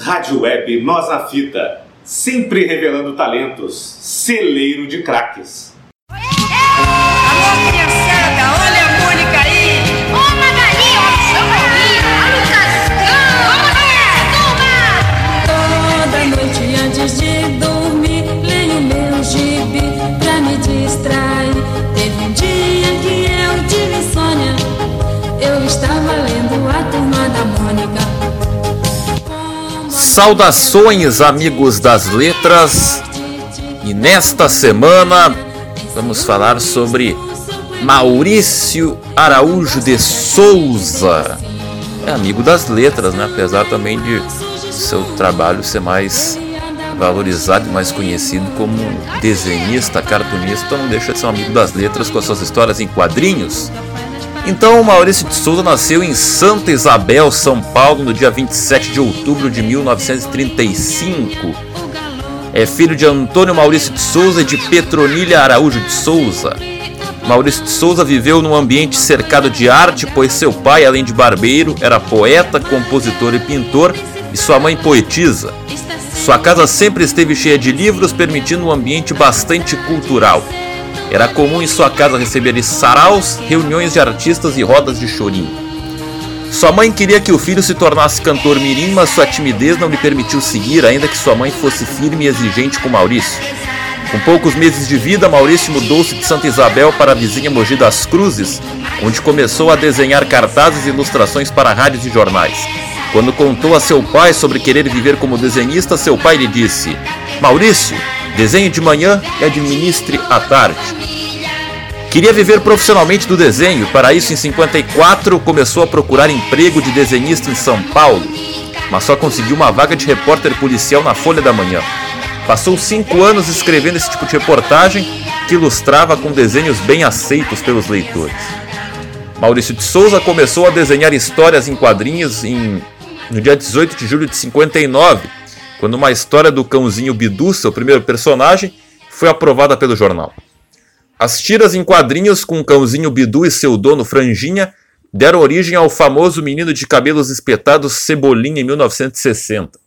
Rádio Web Nós na Fita, sempre revelando talentos, celeiro de craques. Saudações, amigos das letras, e nesta semana vamos falar sobre Maurício Araújo de Souza. É amigo das letras, né? apesar também de seu trabalho ser mais valorizado e mais conhecido como desenhista, cartunista, não deixa de ser um amigo das letras com as suas histórias em quadrinhos. Então, Maurício de Souza nasceu em Santa Isabel, São Paulo, no dia 27 de outubro de 1935. É filho de Antônio Maurício de Souza e de Petronília Araújo de Souza. Maurício de Souza viveu num ambiente cercado de arte, pois seu pai, além de barbeiro, era poeta, compositor e pintor, e sua mãe poetisa. Sua casa sempre esteve cheia de livros, permitindo um ambiente bastante cultural. Era comum em sua casa receber saraus, reuniões de artistas e rodas de chorinho. Sua mãe queria que o filho se tornasse cantor mirim, mas sua timidez não lhe permitiu seguir, ainda que sua mãe fosse firme e exigente com Maurício. Com poucos meses de vida, Maurício mudou-se de Santa Isabel para a vizinha Mogi das Cruzes, onde começou a desenhar cartazes e ilustrações para rádios e jornais. Quando contou a seu pai sobre querer viver como desenhista, seu pai lhe disse: Maurício, desenhe de manhã e administre à tarde. Queria viver profissionalmente do desenho, para isso, em 54, começou a procurar emprego de desenhista em São Paulo, mas só conseguiu uma vaga de repórter policial na Folha da Manhã. Passou cinco anos escrevendo esse tipo de reportagem que ilustrava com desenhos bem aceitos pelos leitores. Maurício de Souza começou a desenhar histórias em quadrinhos em, no dia 18 de julho de 59, quando uma história do cãozinho Bidu, seu primeiro personagem, foi aprovada pelo jornal. As tiras em quadrinhos com o cãozinho Bidu e seu dono Franjinha deram origem ao famoso menino de cabelos espetados Cebolinha em 1960.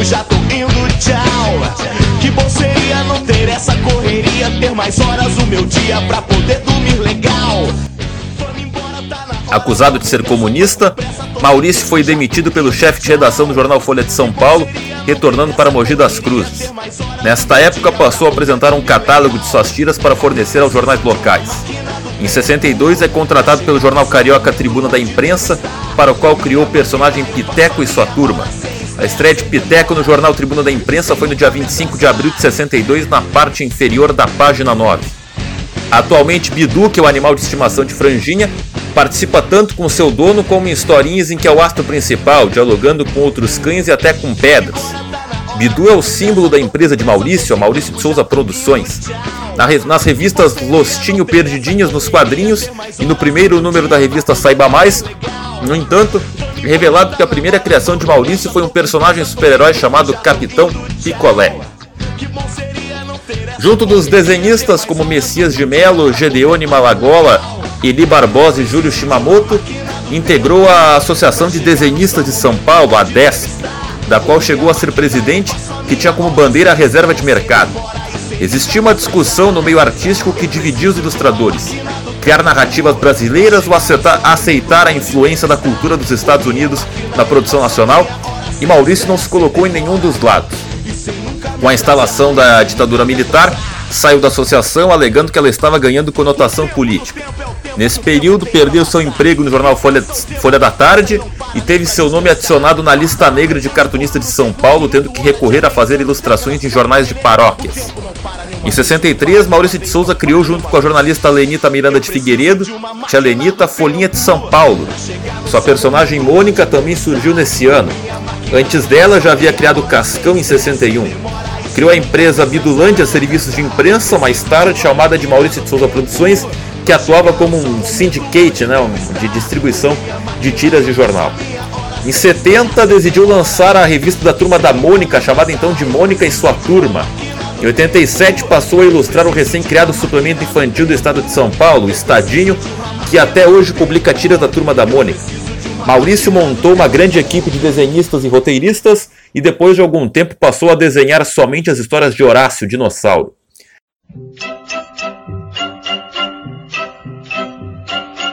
Tempo, já tô indo, tchau. Que bom seria não ter essa correria, ter mais horas no meu dia pra poder dormir legal. Tá. Acusado de ser comunista, Maurício foi demitido pelo chefe de redação do jornal Folha de São Paulo, retornando para Mogi das Cruzes. Nesta época, passou a apresentar um catálogo de suas tiras para fornecer aos jornais locais. Em 62, é contratado pelo jornal carioca Tribuna da Imprensa, para o qual criou o personagem Piteco e sua turma. A estreia de Piteco no jornal Tribuna da Imprensa foi no dia 25 de abril de 62, na parte inferior da página 9. Atualmente, Bidu, que é o animal de estimação de Franjinha, participa tanto com seu dono como em historinhas em que é o astro principal, dialogando com outros cães e até com pedras. Bidu é o símbolo da empresa de Maurício, a Maurício de Souza Produções. Nas revistas Lostinho Perdidinhas nos quadrinhos e no primeiro número da revista Saiba Mais, no entanto, revelado que a primeira criação de Maurício foi um personagem super-herói chamado Capitão Picolé. Junto dos desenhistas como Messias de Melo, Gedeone Malagola, Eli Barbosa e Júlio Shimamoto, integrou a Associação de Desenhistas de São Paulo, a DESP, da qual chegou a ser presidente, que tinha como bandeira a reserva de mercado. Existia uma discussão no meio artístico que dividia os ilustradores. Criar narrativas brasileiras ou aceitar, aceitar a influência da cultura dos Estados Unidos na produção nacional, e Maurício não se colocou em nenhum dos lados. Com a instalação da ditadura militar, saiu da associação alegando que ela estava ganhando conotação política. Nesse período, perdeu seu emprego no jornal Folha, Folha da Tarde e teve seu nome adicionado na lista negra de cartunista de São Paulo, tendo que recorrer a fazer ilustrações em jornais de paróquias. Em 63, Maurício de Souza criou, junto com a jornalista Lenita Miranda de Figueiredo, Tia Lenita, Folhinha de São Paulo. Sua personagem Mônica também surgiu nesse ano. Antes dela, já havia criado Cascão em 61. Criou a empresa Bidulândia Serviços de Imprensa, mais tarde chamada de Maurício de Souza Produções, que atuava como um syndicate né, de distribuição de tiras de jornal. Em 70, decidiu lançar a revista da Turma da Mônica, chamada então de Mônica e Sua Turma. Em 87, passou a ilustrar o recém-criado suplemento infantil do estado de São Paulo, Estadinho, que até hoje publica tiras da Turma da Mônica. Maurício montou uma grande equipe de desenhistas e roteiristas e depois de algum tempo passou a desenhar somente as histórias de Horácio, dinossauro.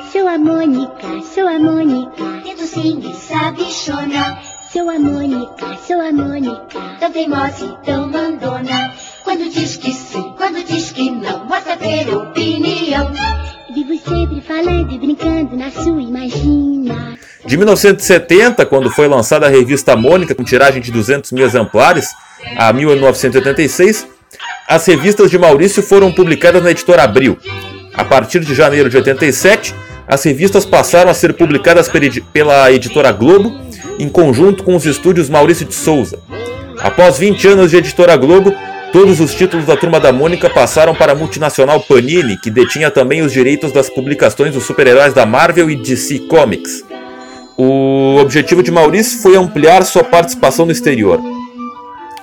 Sou a Mônica, sou a Mônica, e sabichona. Sou a Mônica, sou a Mônica, tão teimosa e tão mandona. Quando diz que sim, quando diz que não, mostra ter opinião. Vivo sempre falando e brincando na sua imagina. De 1970, quando foi lançada a revista Mônica, com tiragem de 200 mil exemplares, a 1986, as revistas de Maurício foram publicadas na editora Abril. A partir de janeiro de 87, as revistas passaram a ser publicadas pela editora Globo, em conjunto com os estúdios Maurício de Souza. Após 20 anos de editora Globo, todos os títulos da Turma da Mônica passaram para a multinacional Panini, que detinha também os direitos das publicações dos super-heróis da Marvel e DC Comics. O objetivo de Maurício foi ampliar sua participação no exterior.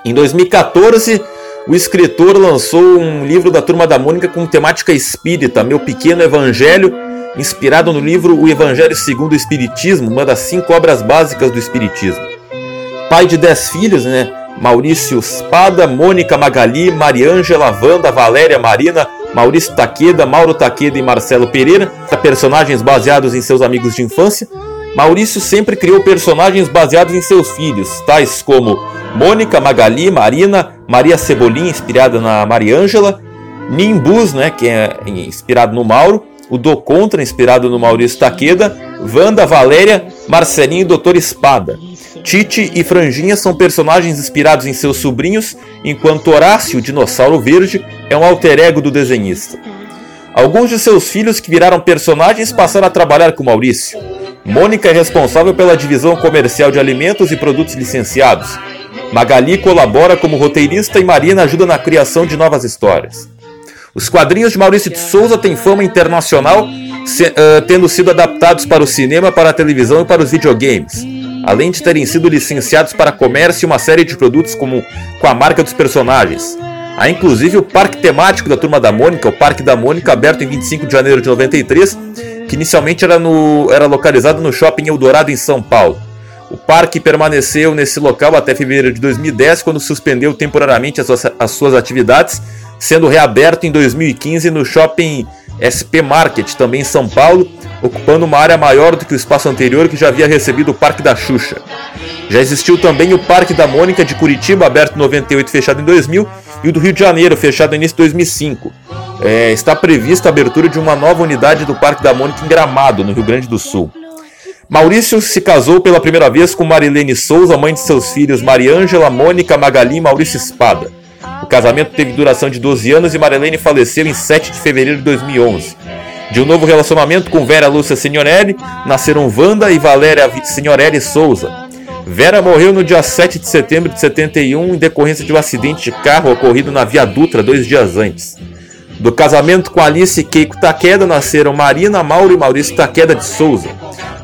Em 2014, o escritor lançou um livro da Turma da Mônica com temática espírita, Meu Pequeno Evangelho, inspirado no livro O Evangelho segundo o Espiritismo, uma das cinco obras básicas do Espiritismo. Pai de dez filhos, né? Maurício Spada, Mônica Magali, Mariângela, Wanda, Valéria, Marina, Maurício Taqueda, Mauro Taqueda e Marcelo Pereira, personagens baseados em seus amigos de infância. Maurício sempre criou personagens baseados em seus filhos, tais como Mônica, Magali, Marina, Maria Cebolinha, inspirada na Mariângela, Nimbus, né, que é inspirado no Mauro, o Do Contra, inspirado no Maurício Taqueda, Wanda, Valéria, Marcelinho e Doutor Espada. Tite e Franjinha são personagens inspirados em seus sobrinhos, enquanto Horácio, o dinossauro verde, é um alter ego do desenhista. Alguns de seus filhos que viraram personagens passaram a trabalhar com Maurício. Mônica é responsável pela divisão comercial de alimentos e produtos licenciados. Magali colabora como roteirista e Marina ajuda na criação de novas histórias. Os quadrinhos de Maurício de Souza têm fama internacional, se, uh, tendo sido adaptados para o cinema, para a televisão e para os videogames, além de terem sido licenciados para comércio e uma série de produtos como, com a marca dos personagens. Há inclusive o parque temático da Turma da Mônica, o Parque da Mônica, aberto em 25 de janeiro de 93, que inicialmente era, no, era localizado no Shopping Eldorado em São Paulo. O parque permaneceu nesse local até fevereiro de 2010, quando suspendeu temporariamente as suas, as suas atividades sendo reaberto em 2015 no shopping SP Market, também em São Paulo, ocupando uma área maior do que o espaço anterior que já havia recebido o Parque da Xuxa. Já existiu também o Parque da Mônica de Curitiba, aberto em 98 fechado em 2000, e o do Rio de Janeiro, fechado no início de 2005. É, está prevista a abertura de uma nova unidade do Parque da Mônica em Gramado, no Rio Grande do Sul. Maurício se casou pela primeira vez com Marilene Souza, mãe de seus filhos Mariângela, Mônica, Magali e Maurício Espada. O casamento teve duração de 12 anos e Marilene faleceu em 7 de fevereiro de 2011. De um novo relacionamento com Vera Lúcia Signorelli, nasceram Wanda e Valéria Signorelli Souza. Vera morreu no dia 7 de setembro de 71 em decorrência de um acidente de carro ocorrido na Via Dutra dois dias antes. Do casamento com Alice e Keiko Takeda nasceram Marina, Mauro e Maurício Takeda de Souza.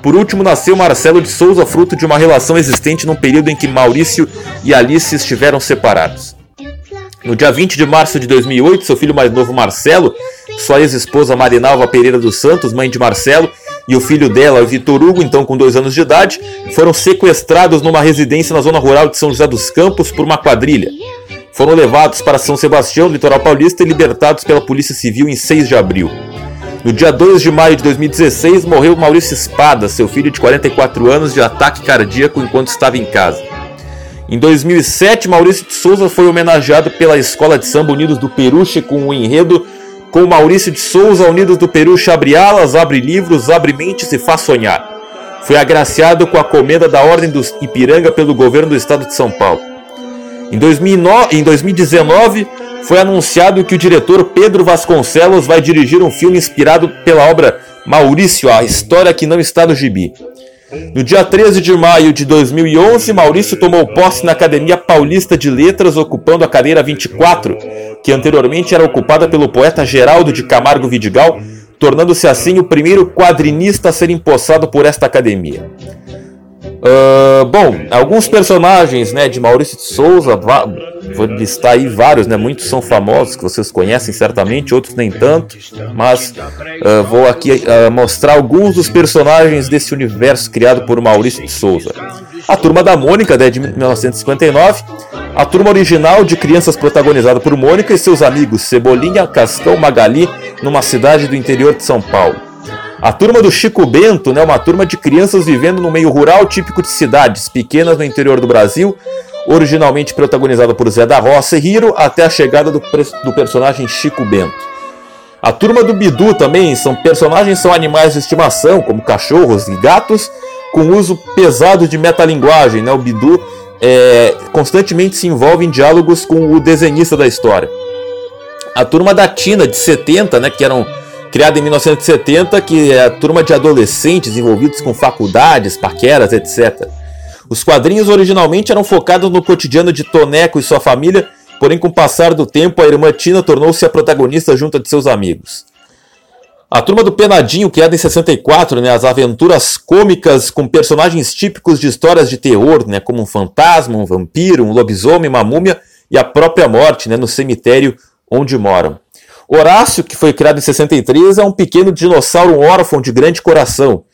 Por último, nasceu Marcelo de Souza, fruto de uma relação existente num período em que Maurício e Alice estiveram separados. No dia 20 de março de 2008, seu filho mais novo Marcelo, sua ex-esposa Marinalva Pereira dos Santos, mãe de Marcelo, e o filho dela, Vitor Hugo, então com dois anos de idade, foram sequestrados numa residência na zona rural de São José dos Campos por uma quadrilha. Foram levados para São Sebastião, litoral paulista, e libertados pela Polícia Civil em 6 de abril. No dia 2 de maio de 2016, morreu Maurício Espada, seu filho de 44 anos, de ataque cardíaco enquanto estava em casa. Em 2007, Maurício de Souza foi homenageado pela Escola de Samba Unidos do Peruche com o enredo com Maurício de Souza Unidos do Peruche abre alas, abre livros, abre mentes e faz sonhar. Foi agraciado com a comenda da Ordem dos Ipiranga pelo governo do estado de São Paulo. Em, 2009, em 2019, foi anunciado que o diretor Pedro Vasconcelos vai dirigir um filme inspirado pela obra Maurício, a história que não está no gibi. No dia 13 de maio de 2011, Maurício tomou posse na Academia Paulista de Letras, ocupando a cadeira 24, que anteriormente era ocupada pelo poeta Geraldo de Camargo Vidigal, tornando-se assim o primeiro quadrinista a ser empossado por esta academia. Uh, bom, alguns personagens né, de Maurício de Souza, vou listar aí vários, né, muitos são famosos que vocês conhecem certamente, outros nem tanto, mas uh, vou aqui uh, mostrar alguns dos personagens desse universo criado por Maurício de Souza. A Turma da Mônica, né, de 1959, a turma original de crianças protagonizada por Mônica e seus amigos Cebolinha, Cascão, Magali, numa cidade do interior de São Paulo. A turma do Chico Bento, né, uma turma de crianças vivendo no meio rural típico de cidades pequenas no interior do Brasil, originalmente protagonizada por Zé da Roça e Hiro, até a chegada do, do personagem Chico Bento. A turma do Bidu também são personagens são animais de estimação, como cachorros e gatos, com uso pesado de metalinguagem. Né? O Bidu é, constantemente se envolve em diálogos com o desenhista da história. A turma da Tina, de 70, né, que eram criada em 1970, que é a turma de adolescentes envolvidos com faculdades, paqueras, etc. Os quadrinhos originalmente eram focados no cotidiano de Toneco e sua família, porém com o passar do tempo a irmã Tina tornou-se a protagonista junto de seus amigos. A turma do Penadinho, criada em 64, né, as aventuras cômicas com personagens típicos de histórias de terror, né, como um fantasma, um vampiro, um lobisomem, uma múmia e a própria morte né, no cemitério onde moram. Horácio, que foi criado em 63, é um pequeno dinossauro órfão de grande coração.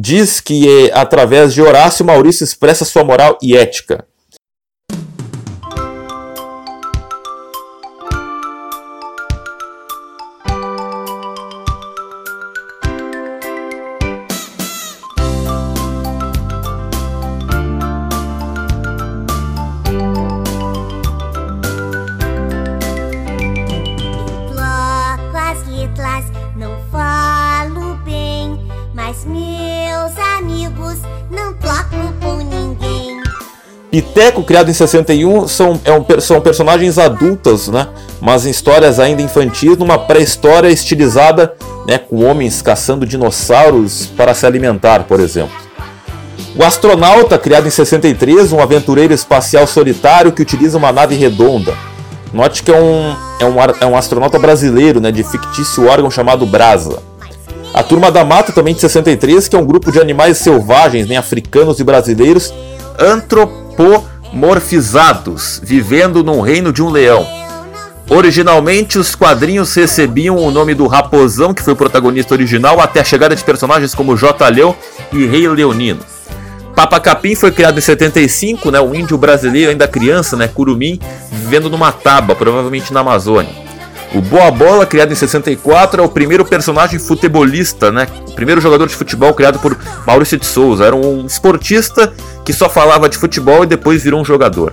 Diz que, é, através de Horácio, Maurício expressa sua moral e ética. Piteco, criado em 61, são, é um, são personagens adultas, né? Mas em histórias ainda infantis, numa pré-história estilizada, né? Com homens caçando dinossauros para se alimentar, por exemplo. O astronauta, criado em 63, um aventureiro espacial solitário que utiliza uma nave redonda. Note que é um, é um, é um astronauta brasileiro, né? De fictício órgão chamado Brasa. A Turma da Mata, também de 63, que é um grupo de animais selvagens, né? Africanos e brasileiros, antropólogos antropomorfizados, vivendo no reino de um leão. Originalmente, os quadrinhos recebiam o nome do Raposão, que foi o protagonista original, até a chegada de personagens como J. Leão e Rei Leonino. Papa Capim foi criado em 75, né, o índio brasileiro, ainda criança, né, Curumim, vivendo numa taba, provavelmente na Amazônia. O Boa Bola, criado em 64, é o primeiro personagem futebolista, né? O primeiro jogador de futebol criado por Maurício de Souza. Era um esportista que só falava de futebol e depois virou um jogador.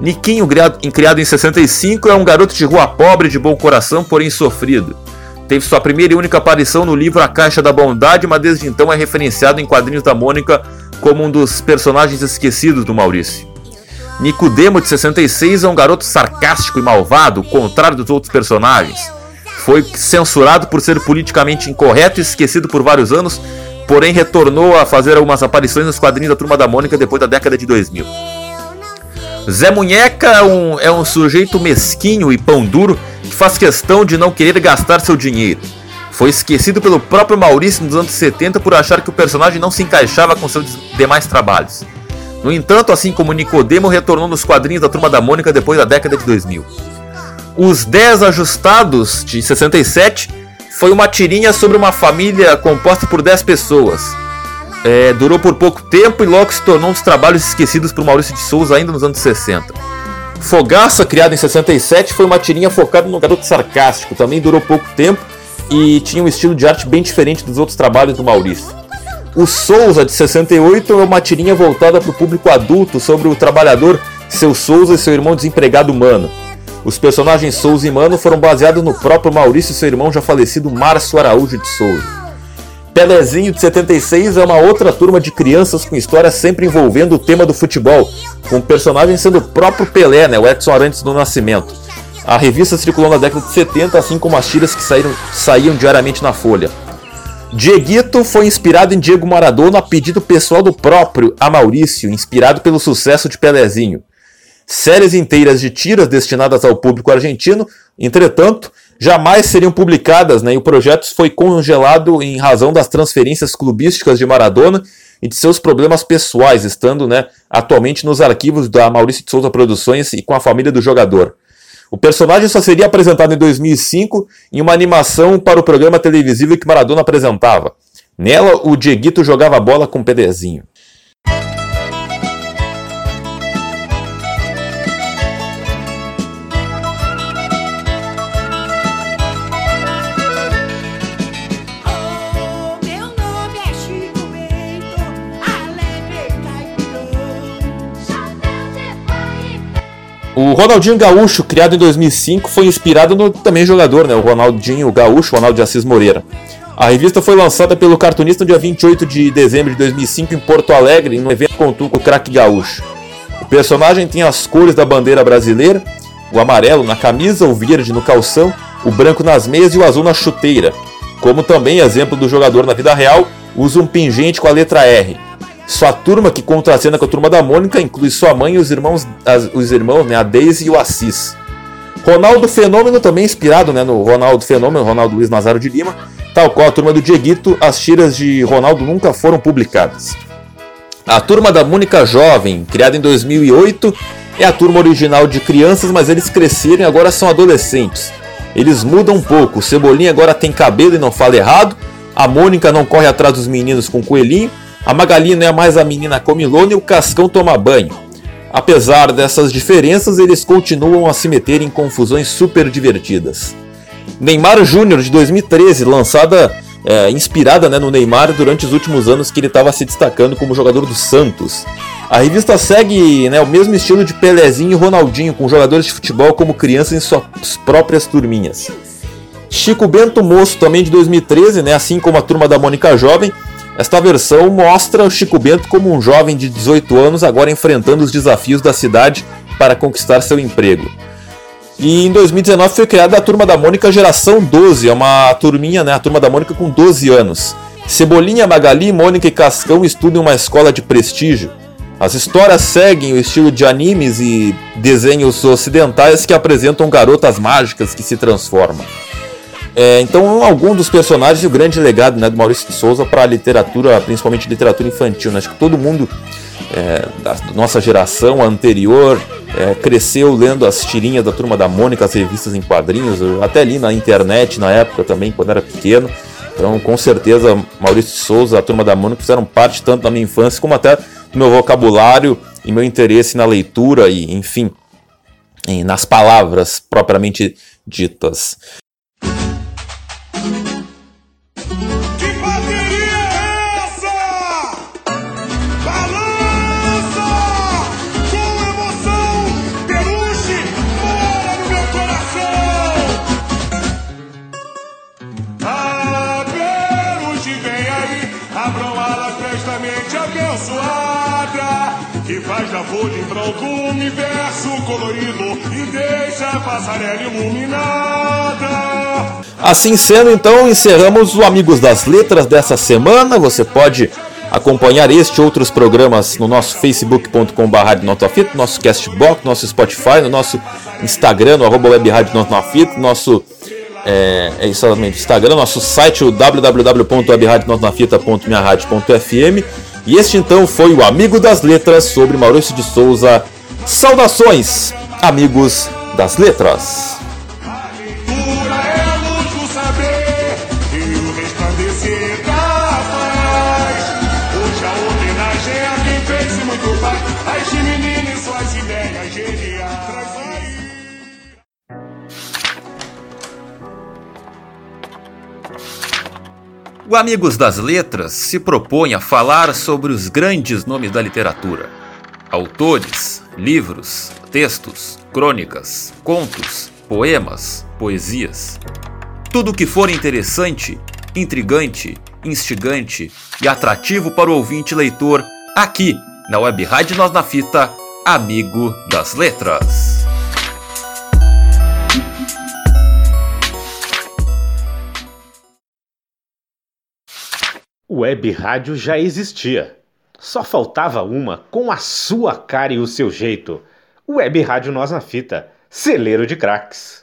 Niquinho, criado em 65, é um garoto de rua pobre, de bom coração, porém sofrido. Teve sua primeira e única aparição no livro A Caixa da Bondade, mas desde então é referenciado em quadrinhos da Mônica como um dos personagens esquecidos do Maurício. Nicodemo, de 66, é um garoto sarcástico e malvado, contrário dos outros personagens. Foi censurado por ser politicamente incorreto e esquecido por vários anos, porém retornou a fazer algumas aparições nos quadrinhos da Turma da Mônica depois da década de 2000. Zé Munheca é um, é um sujeito mesquinho e pão duro que faz questão de não querer gastar seu dinheiro. Foi esquecido pelo próprio Maurício nos anos 70 por achar que o personagem não se encaixava com seus demais trabalhos. No entanto, assim como Nicodemo retornou nos quadrinhos da Turma da Mônica depois da década de 2000. Os 10 Ajustados, de 67, foi uma tirinha sobre uma família composta por 10 pessoas. É, durou por pouco tempo e logo se tornou um dos trabalhos esquecidos por Maurício de Souza ainda nos anos 60. Fogaça, criado em 67, foi uma tirinha focada no garoto sarcástico. Também durou pouco tempo e tinha um estilo de arte bem diferente dos outros trabalhos do Maurício. O Souza, de 68, é uma tirinha voltada para o público adulto sobre o trabalhador seu Souza e seu irmão desempregado Mano. Os personagens Souza e Mano foram baseados no próprio Maurício e seu irmão já falecido Márcio Araújo de Souza. Pelezinho de 76 é uma outra turma de crianças com histórias sempre envolvendo o tema do futebol, com o personagem sendo o próprio Pelé, né, o Edson Arantes do Nascimento. A revista circulou na década de 70, assim como as tiras que saíram, saíam diariamente na Folha. Dieguito foi inspirado em Diego Maradona a pedido pessoal do próprio Amaurício, inspirado pelo sucesso de Pelezinho. Séries inteiras de tiras destinadas ao público argentino, entretanto, jamais seriam publicadas, né, e o projeto foi congelado em razão das transferências clubísticas de Maradona, e de seus problemas pessoais, estando né, atualmente nos arquivos da Maurício de Souza Produções e com a família do jogador. O personagem só seria apresentado em 2005 em uma animação para o programa televisivo que Maradona apresentava. Nela, o Dieguito jogava bola com o Pedezinho. O Ronaldinho Gaúcho, criado em 2005, foi inspirado no também jogador, né, o Ronaldinho Gaúcho, Ronaldo de Assis Moreira. A revista foi lançada pelo cartunista no dia 28 de dezembro de 2005 em Porto Alegre, em um evento com o craque gaúcho. O personagem tem as cores da bandeira brasileira, o amarelo na camisa, o verde no calção, o branco nas meias e o azul na chuteira. Como também, exemplo do jogador na vida real, usa um pingente com a letra R. Sua turma, que contracena com a turma da Mônica, inclui sua mãe e os irmãos, as, os irmãos né, a Daisy e o Assis. Ronaldo Fenômeno, também inspirado né, no Ronaldo Fenômeno, Ronaldo Luiz Nazário de Lima, tal qual a turma do Dieguito, as tiras de Ronaldo nunca foram publicadas. A turma da Mônica Jovem, criada em 2008, é a turma original de crianças, mas eles cresceram e agora são adolescentes. Eles mudam um pouco, o Cebolinha agora tem cabelo e não fala errado, a Mônica não corre atrás dos meninos com coelhinho, a Magali não é mais a menina comilona e o Cascão toma banho. Apesar dessas diferenças, eles continuam a se meter em confusões super divertidas. Neymar Júnior de 2013, lançada é, inspirada né, no Neymar durante os últimos anos que ele estava se destacando como jogador do Santos. A revista segue né, o mesmo estilo de Pelezinho e Ronaldinho, com jogadores de futebol como crianças em suas próprias turminhas. Chico Bento Moço, também de 2013, né, assim como a turma da Mônica Jovem, esta versão mostra o Chico Bento como um jovem de 18 anos agora enfrentando os desafios da cidade para conquistar seu emprego. E em 2019 foi criada a Turma da Mônica Geração 12, é uma turminha, né, a Turma da Mônica com 12 anos. Cebolinha, Magali, Mônica e Cascão estudam em uma escola de prestígio. As histórias seguem o estilo de animes e desenhos ocidentais que apresentam garotas mágicas que se transformam. É, então, algum dos personagens e o grande legado né, do Maurício de Souza para a literatura, principalmente literatura infantil. Né? Acho que todo mundo é, da nossa geração anterior é, cresceu lendo as tirinhas da Turma da Mônica, as revistas em quadrinhos, até li na internet na época também, quando era pequeno. Então, com certeza, Maurício de Souza, a Turma da Mônica fizeram parte tanto da minha infância como até do meu vocabulário e meu interesse na leitura e, enfim, nas palavras propriamente ditas. Universo colorido e deixa a passarela iluminada. Assim sendo, então, encerramos o Amigos das Letras dessa semana. Você pode acompanhar este e outros programas no nosso facebook.com.br nosso castbox, nosso Spotify, no nosso Instagram, no arroba webradionotafita, nosso é, é exatamente Instagram, nosso site, o www.webradionotafita.minharadio.fm e este então foi o Amigo das Letras sobre Maurício de Souza. Saudações, amigos das letras! O Amigos das Letras se propõe a falar sobre os grandes nomes da literatura. Autores, livros, textos, crônicas, contos, poemas, poesias. Tudo que for interessante, intrigante, instigante e atrativo para o ouvinte leitor, aqui na Web Rádio Nós na Fita, Amigo das Letras. Web rádio já existia. Só faltava uma com a sua cara e o seu jeito. Web Rádio Nós na Fita, celeiro de craques.